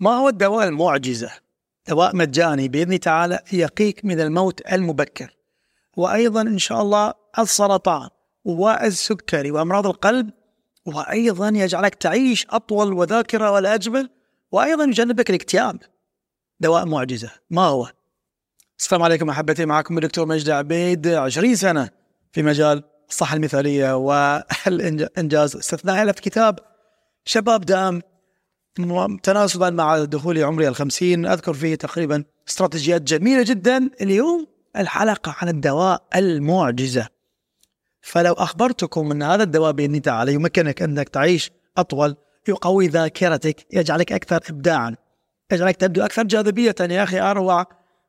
ما هو الدواء المعجزة؟ دواء مجاني بإذن تعالى يقيك من الموت المبكر وأيضا إن شاء الله السرطان والسكري وأمراض القلب وأيضا يجعلك تعيش أطول وذاكرة والأجمل وأيضا يجنبك الاكتئاب دواء معجزة ما هو؟ السلام عليكم أحبتي معكم الدكتور مجد عبيد 20 سنة في مجال الصحة المثالية والإنجاز استثناء ألف كتاب شباب دام تناسبا مع دخول عمري الخمسين أذكر فيه تقريبا استراتيجيات جميلة جدا. اليوم الحلقة عن الدواء المعجزة. فلو أخبرتكم أن هذا الدواء بإذن تعالى يمكنك أنك تعيش أطول يقوي ذاكرتك يجعلك أكثر إبداعا. يجعلك تبدو أكثر جاذبية يا أخي أروع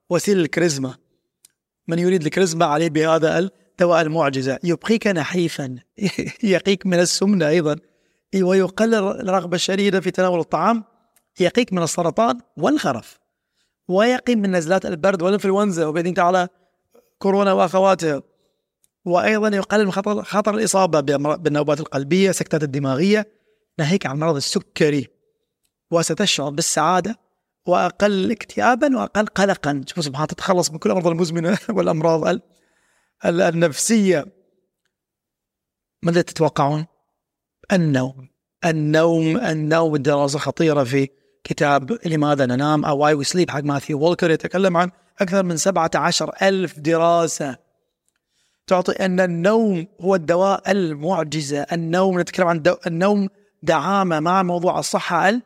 وسيلة الكاريزما. من يريد الكاريزما عليه بهذا الدواء المعجزة؟ يبقيك نحيفا. يقيك من السمنة أيضا. ويقلل الرغبة الشديدة في تناول الطعام يقيك من السرطان والخرف ويقي من نزلات البرد والإنفلونزا. وبإذن تعالى كورونا وأخواتها وأيضا يقلل من خطر, خطر الإصابة بالنوبات القلبية السكتات الدماغية ناهيك عن مرض السكري. وستشعر بالسعادة وأقل اكتئابا وأقل قلقا. شوفوا سبحان تتخلص من كل الأمراض المزمنة والأمراض النفسية. ماذا تتوقعون؟ النوم. النوم النوم دراسة خطيرة في كتاب لماذا ننام أو Why We Sleep حق ماثيو وولكر يتكلم عن أكثر من 17 ألف دراسة. تعطي أن النوم هو الدواء المعجزة. النوم نتكلم عن دو... النوم دعامة مع موضوع الصحة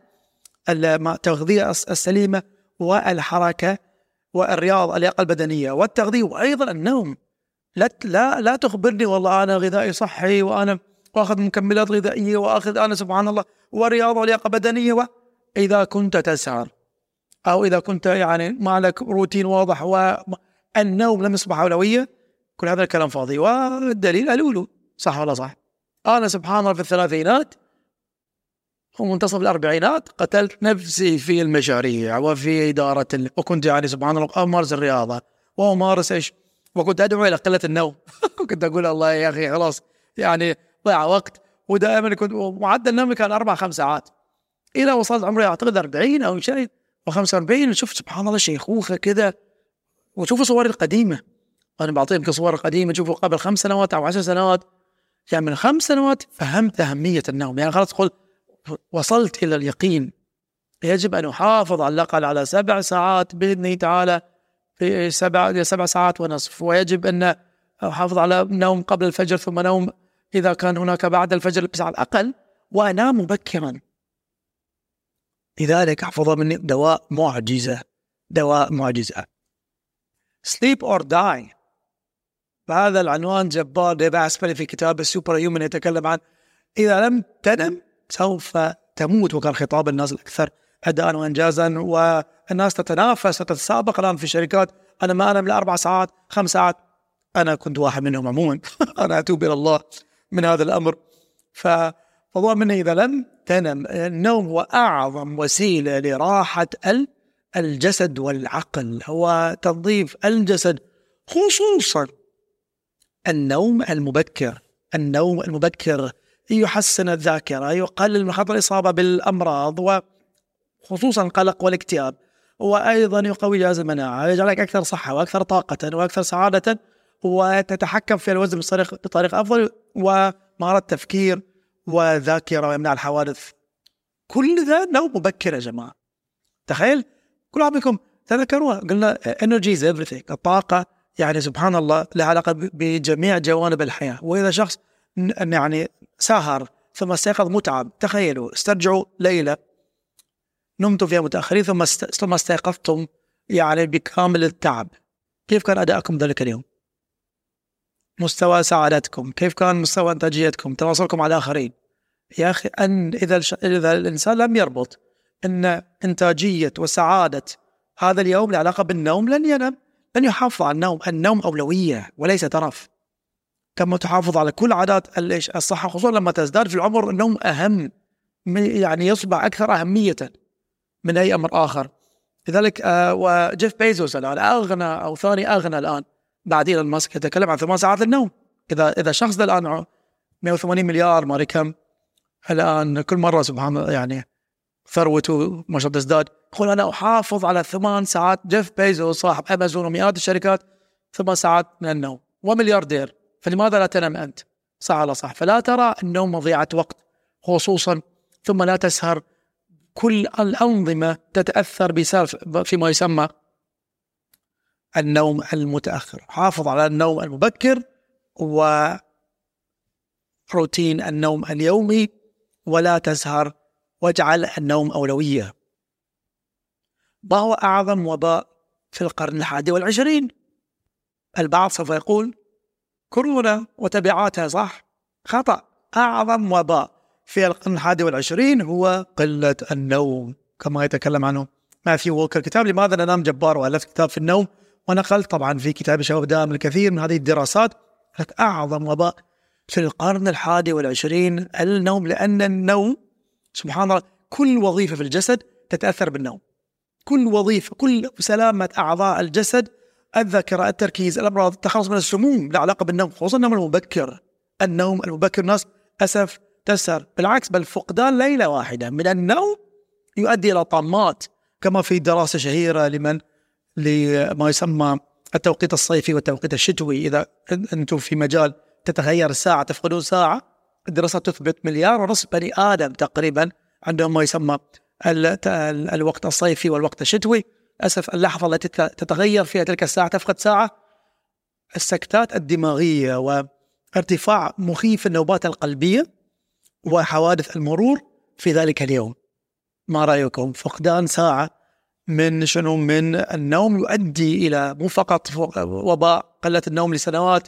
التغذية السليمة والحركة والرياض اللياقة البدنية. والتغذية وأيضا النوم. لا لا لا تخبرني والله أنا غذائي صحي وأنا واخذ مكملات غذائية وآخذ أنا سبحان الله ورياضة ولياقة بدنية واذا كنت تسهر أو إذا كنت يعني ما لك روتين واضح والنوم لم يصبح أولوية كل هذا الكلام فاضي والدليل الولو صح ولا صح؟ أنا سبحان الله في الثلاثينات ومنتصف الأربعينات قتلت نفسي في المشاريع وفي إدارة ال... وكنت يعني سبحان الله أمارس الرياضة وأمارس إيش؟ وكنت أدعو إلى قلة النوم كنت أقول الله يا أخي خلاص يعني ضيع وقت ودائما كنت معدل نومي كان أربع خمس ساعات. إلى وصلت عمري أعتقد 40 أو شيء أو 45 وشوف سبحان الله شيخوخة كذا وشوفوا صوري القديمة. أنا بعطيكم صور قديمة شوفوا قبل خمس سنوات أو عشر سنوات. يعني من خمس سنوات فهمت أهمية النوم. يعني خلاص قلت وصلت إلى اليقين. يجب أن أحافظ على الأقل على سبع ساعات بإذنه تعالى في سبع سبع ساعات ونصف. ويجب أن أحافظ على نوم قبل الفجر ثم نوم إذا كان هناك بعد الفجر بس على الأقل وأنام مبكرا. لذلك أحفظ مني دواء معجزة. دواء معجزة. Sleep or die. بهذا العنوان جبار. ديف أسبري في كتاب ال Super Human يتكلم عن إذا لم تنم سوف تموت وكان خطاب الناس الأكثر أداء وإنجازا والناس تتنافس وتتسابق الآن في الشركات أنا ما أنام لأربع ساعات خمس ساعات. أنا كنت واحد منهم عموما أنا أتوب إلى الله. من هذا الأمر. منه إذا لم تنم النوم هو أعظم وسيلة لراحة الجسد والعقل. هو تنظيف الجسد خصوصا النوم المبكر. النوم المبكر يحسن الذاكرة يقلل من خطر الإصابة بالأمراض وخصوصا القلق والاكتئاب. وأيضا يقوي جهاز المناعة يجعلك أكثر صحة وأكثر طاقة وأكثر سعادة وتتحكم في الوزن بطريقة أفضل. ومهارة تفكير وذاكرة ويمنع الحوادث. كل ذا نوم مبكر يا جماعة. تخيل؟ كل واحد منكم تذكروها. قلنا energy is الطاقة يعني سبحان الله لها علاقة بجميع جوانب الحياة. وإذا شخص يعني سهر ثم استيقظ متعب تخيلوا استرجعوا ليلة نمتم فيها متأخرين ثم ثم استيقظتم يعني بكامل التعب. كيف كان أداءكم ذلك اليوم؟ مستوى سعادتكم كيف كان مستوى إنتاجيتكم تواصلكم مع الآخرين؟ يا أخي أن إذا الش... إذا الإنسان لم يربط أن إنتاجية وسعادة هذا اليوم له علاقة بالنوم لن ينام لن يحافظ على النوم. النوم أولوية وليس ترف. كما تحافظ على كل عادات الصحة خصوصا لما تزداد في العمر النوم أهم يعني يصبح أكثر أهمية من أي أمر آخر. لذلك آه وجيف بيزوس الآن أغنى أو ثاني أغنى الآن بعد إيلون ماسك يتكلم عن ثمان ساعات النوم إذا إذا شخص الآن 180 مليار ما كم الآن كل مرة سبحان الله يعني ثروته ما شاء الله تزداد يقول أنا أحافظ على ثمان ساعات جيف بيزوس صاحب أمازون ومئات الشركات ثمان ساعات من النوم وملياردير فلماذا لا تنام أنت؟ صح ولا صح؟ فلا ترى النوم مضيعة وقت خصوصا ثم لا تسهر كل الأنظمة تتأثر بسبب فيما يسمى النوم المتأخر، حافظ على النوم المبكر و روتين النوم اليومي ولا تسهر واجعل النوم أولوية. ما هو أعظم وباء في القرن الحادي والعشرين؟ البعض سوف يقول كورونا وتبعاتها صح. خطأ. أعظم وباء في القرن الحادي والعشرين هو قلة النوم. كما يتكلم عنه ماثيو ووكر. كتاب لماذا ننام جبار؟ وألف كتاب في النوم. ونقل طبعا في كتاب شباب دائم الكثير من هذه الدراسات أعظم وباء في القرن الحادي والعشرين النوم لأن النوم سبحان الله كل وظيفة في الجسد تتأثر بالنوم. كل وظيفة كل سلامة أعضاء الجسد الذاكرة التركيز الأمراض التخلص من السموم له علاقة بالنوم خصوصا النوم المبكر. النوم المبكر الناس أسف تسهر. بالعكس بل فقدان ليلة واحدة من النوم يؤدي إلى طامات كما في دراسة شهيرة لمن لما يسمى التوقيت الصيفي والتوقيت الشتوي. إذا أنتم في مجال تتغير الساعة تفقدون ساعة الدراسة تثبت مليار ونصف بني آدم تقريبا عندهم ما يسمى الوقت الصيفي والوقت الشتوي. أسف اللحظة التي تتغير فيها تلك الساعة تفقد ساعة. السكتات الدماغية وارتفاع مخيف النوبات القلبية وحوادث المرور في ذلك اليوم. ما رأيكم؟ فقدان ساعة من شنو؟ من النوم يؤدي إلى مو فقط وباء قلة النوم لسنوات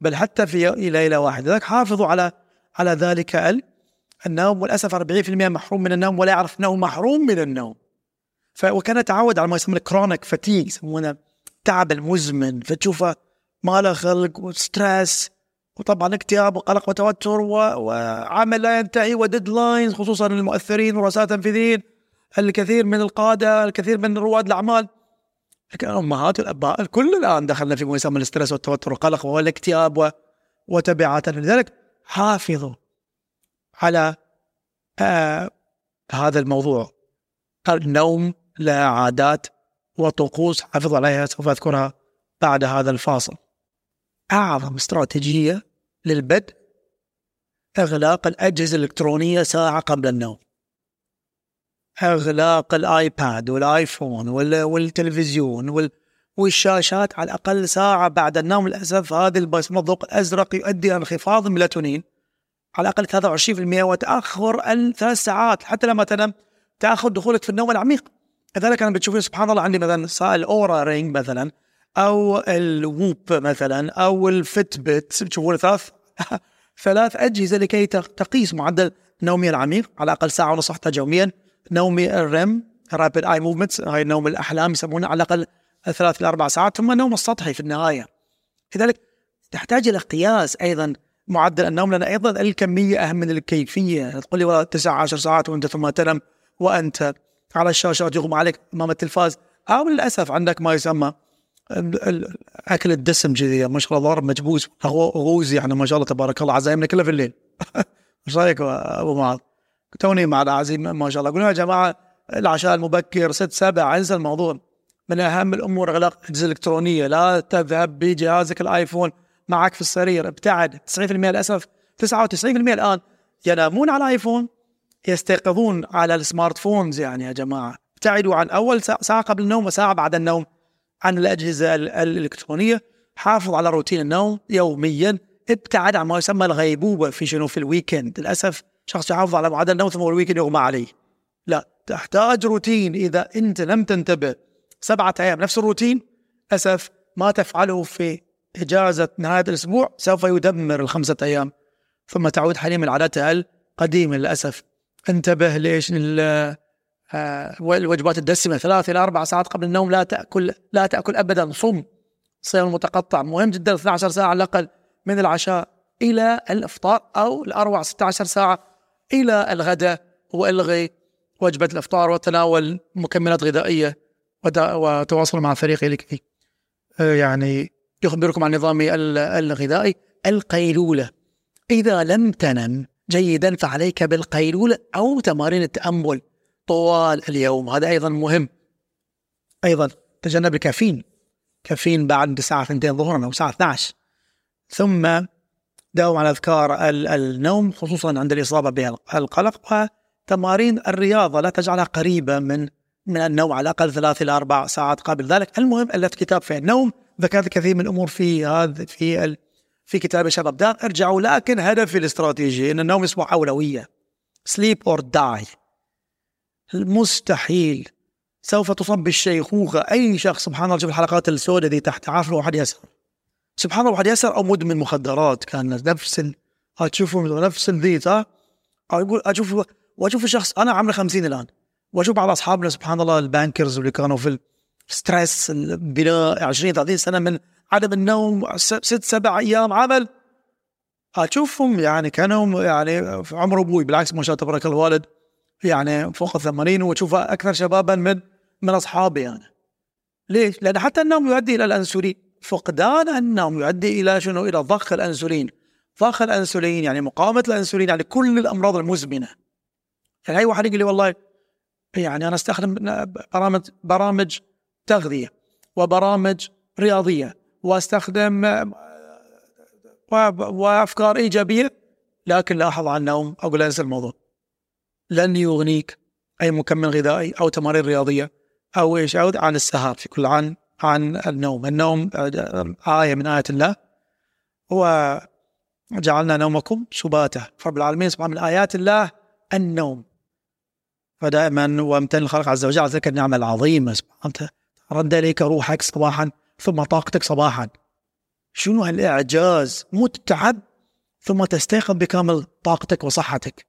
بل حتى في ليله واحدة لذلك حافظوا على على ذلك النوم وللأسف 40% محروم من النوم ولا يعرف انه محروم من النوم. ف وكان يتعود على ما يسمونه chronic fatigue يسمونه تعب المزمن. فتشوفه ما له خلق و stress وطبعا اكتئاب وقلق وتوتر وعمل لا ينتهي و deadlines خصوصا المؤثرين ورؤساء تنفيذيين. الكثير من القادة الكثير من رواد الأعمال. لكن الامهات والاباء الكل الآن دخلنا في مسمى ال stress والتوتر والقلق والاكتئاب وتبعاته لذلك حافظوا على آه هذا الموضوع. النوم له عادات وطقوس. حافظوا عليها سوف أذكرها بعد هذا الفاصل. أعظم استراتيجية للبدء إغلاق الأجهزة الإلكترونية ساعة قبل النوم. أغلاق الآيباد والآيفون والتلفزيون والشاشات على الأقل ساعة بعد النوم. للأسف هذا الضوء الأزرق يؤدي إلى انخفاض الميلاتونين على الأقل 23% وتأخر الثلاث ساعات حتى لما تنام تاخر دخولك في النوم العميق. لذلك أنا بتشوفين سبحان الله عندي مثلا سائل Oura Ring مثلا أو ال Whoop مثلا أو ال Fitbit بتشوفون ثلاث ثلاث أجهزة لكي تقيس معدل نومي العميق على الأقل ساعة ونص يوميا نومي ال REM rapid eye movements هاي نوم الأحلام يسمونه على الأقل ثلاث إلى أربع ساعات ثم النوم السطحي في النهاية. لذلك تحتاج إلى قياس أيضا معدل النوم لأن أيضا الكمية أهم من الكيفية. تقول لي والله تسع عشر ساعات وأنت ثم تنام وأنت على الشاشات يغمى عليك امام التلفاز أو للأسف عندك ما يسمى أكل الدسم كذي ما شاء الله ضارب مجبوس غوز يعني ما شاء الله تبارك الله عزايمنا كلها في الليل. إيش رأيك أبو معاذ؟ توني مع العزيم ما شاء الله. قلنا يا جماعة العشاء المبكر ست سبع انسى الموضوع. من أهم الأمور اغلاق الاجهزه الالكترونيه لا تذهب بجهازك الآيفون معك في السرير. ابتعد. 90% للأسف. 99% الآن ينامون على ال iPhone يستيقظون على ال smart phones يعني يا جماعة. ابتعدوا عن أول ساعة قبل النوم وساعة بعد النوم عن الأجهزة الإلكترونية. حافظ على روتين النوم يوميا. ابتعد عن ما يسمى الغيبوبة في شنو؟ في ال weekend. للأسف شخص يحافظ على معدل النوم ثم الويكند يغمى عليه. لا تحتاج روتين. إذا أنت لم تنتبه سبعة أيام نفس الروتين اسف ما تفعله في إجازة نهاية الأسبوع سوف يدمر الخمسة أيام. ثم تعود حليم العادات القديمه للأسف. انتبه ليش آه، الوجبات الدسمة ثلاث إلى أربع ساعات قبل النوم لا تأكل لا تأكل ابدا. صم. صيام متقطع. مهم جدا 12 ساعة على الأقل من العشاء إلى الإفطار أو الاروع 16 ساعة إلى الغداء وإلغي وجبة الإفطار وتناول مكملات غذائية وتواصل مع فريقي لكي آه، يعني يخبركم عن نظامي الغذائي. القيلولة. إذا لم تنم جيدا فعليك بالقيلولة أو تمارين التأمل طوال اليوم. هذا أيضا مهم. أيضا تجنب الكافيين كافيين بعد الساعة 2 ظهرا أو الساعة 12 ثم داوم على أذكار النوم خصوصا عند الإصابة بالقلق. وتمارين الرياضة لا تجعلها قريبة من من النوم على الأقل ثلاث إلى أربع ساعات قبل ذلك. المهم ألفت كتاب في النوم. ذكرت كثير من الأمور في هذا في. في كتاب شباب دائم ارجعوا لكن هدفي الاستراتيجي إن النوم يصبح أولوية. sleep or die المستحيل. سوف تصب بالشيخوخه أي شخص سبحان الله شوف الحلقات السوداء دي تحت عارف واحد يسهر سبحان الله واحد يسهر أو مدمن مخدرات كان نفس ال... تشوفوا نفس الذي صح؟ يقول أشوف وأشوف شخص أنا عمري 50 الآن وأشوف بعض أصحابنا سبحان الله ال bankers اللي كانوا في ال stress البناء 20 30 سنة من عدم النوم ست سبع أيام عمل أشوفهم يعني كانوا يعني في عمر أبوي بالعكس ما شاء الله تبارك الوالد يعني فوق الثمانين وتشوفه أكثر شبابا من من أصحابي يعني ليش؟ لأن حتى النوم يؤدي إلى الأنسولين فقدان النوم يؤدي إلى شنو؟ إلى ضخ الأنسولين. ضخ الأنسولين يعني مقاومة الأنسولين يعني كل الأمراض المزمنة. يعني أي واحد يقول لي والله يعني أنا أستخدم برامج برامج تغذية وبرامج رياضية وأستخدم وأفكار إيجابية لكن لاحظ عن النوم أقول انسى الموضوع. لن يغنيك أي مكمل غذائي أو تمارين رياضية أو إيش عن السهر في كل عن عن النوم. النوم آية من آيات الله. وجعلنا نومكم سباتا. رب العالمين سبحانه من آيات الله النوم. فدائما وامتن الخالق عز وجل على تلك النعمة العظيمة سبحانه. رد إليك روحك صباحا ثم طاقتك صباحا. شنو هالإعجاز؟ متعب ثم تستيقظ بكامل طاقتك وصحتك.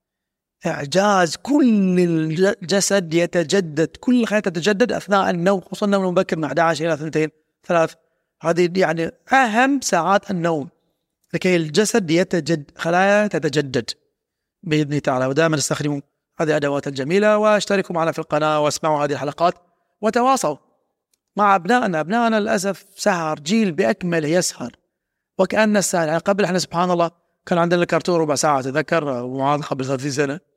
إعجاز كل الجسد يتجدد كل الخلايا تتجدد أثناء النوم خصوصا النوم المبكر من 11 إلى 2 3 هذه يعني أهم ساعات النوم. لكي الجسد يتجد خلايا تتجدد بإذن تعالى. ودائما استخدموا هذه الأدوات الجميلة وأشتركوا معنا في القناة واسمعوا هذه الحلقات وتواصوا مع أبنائنا. أبنائنا للأسف سهر جيل بأكمله يسهر. وكأن السهر يعني قبل إحنا سبحان الله كان عندنا الكرتون ربع ساعة تذكر معاذ قبل 30 سنة.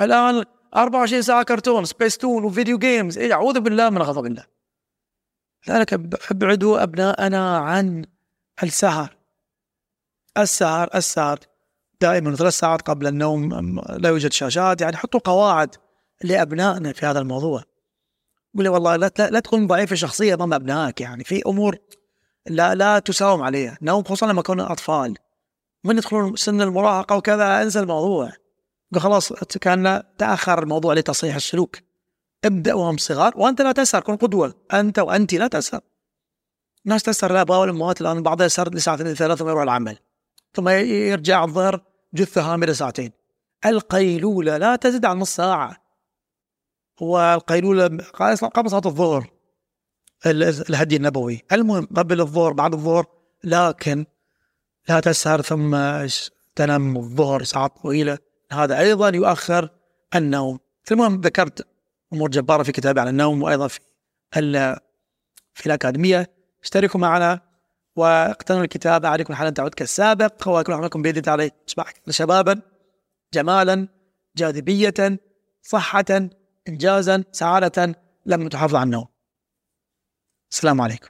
الآن 24 ساعة كرتون سبيس تون و video games إيه أعوذ بالله من غضب الله. لذلك أبعدوا أبناءنا عن السهر. السهر السهر دائما ثلاث ساعات قبل النوم لا يوجد شاشات. يعني حطوا قواعد لأبنائنا في هذا الموضوع. قول لي والله لا لا تكون ضعيف الشخصيه أمام أبنائك. يعني في أمور لا لا تساوم عليها. نوم خصوصا لما يكونوا أطفال. من يدخلون سن المراهقة وكذا؟ انسى الموضوع. خلاص كان تأخر الموضوع لتصحيح السلوك. ابدأ وهم صغار وأنت لا تسهر كن قدوة. أنت وانت لا تسهر. ناس تسهر الاباء والامهات الآن بعضها يسهر لساعتين ثلاثة ثم يروح العمل. ثم يرجع الظهر جثه هامله ساعتين. القيلولة لا تزيد عن نص ساعة. والقيلولة قبل صلاة الظهر. الهدي النبوي. المهم قبل الظهر بعد الظهر لكن لا تسهر ثم تنام الظهر ساعات طويلة. هذا أيضا يؤخر النوم. المهم ذكرت أمور جبارة في كتابي عن النوم وأيضا في في الأكاديمية. اشتركوا معنا واقتنوا الكتاب. عليكم حالا تعود كالسابق. وأكون عملكم بيدي تعالى شبابا جمالا جاذبية صحة إنجازا سعادة. لم تحافظ على النوم. السلام عليكم.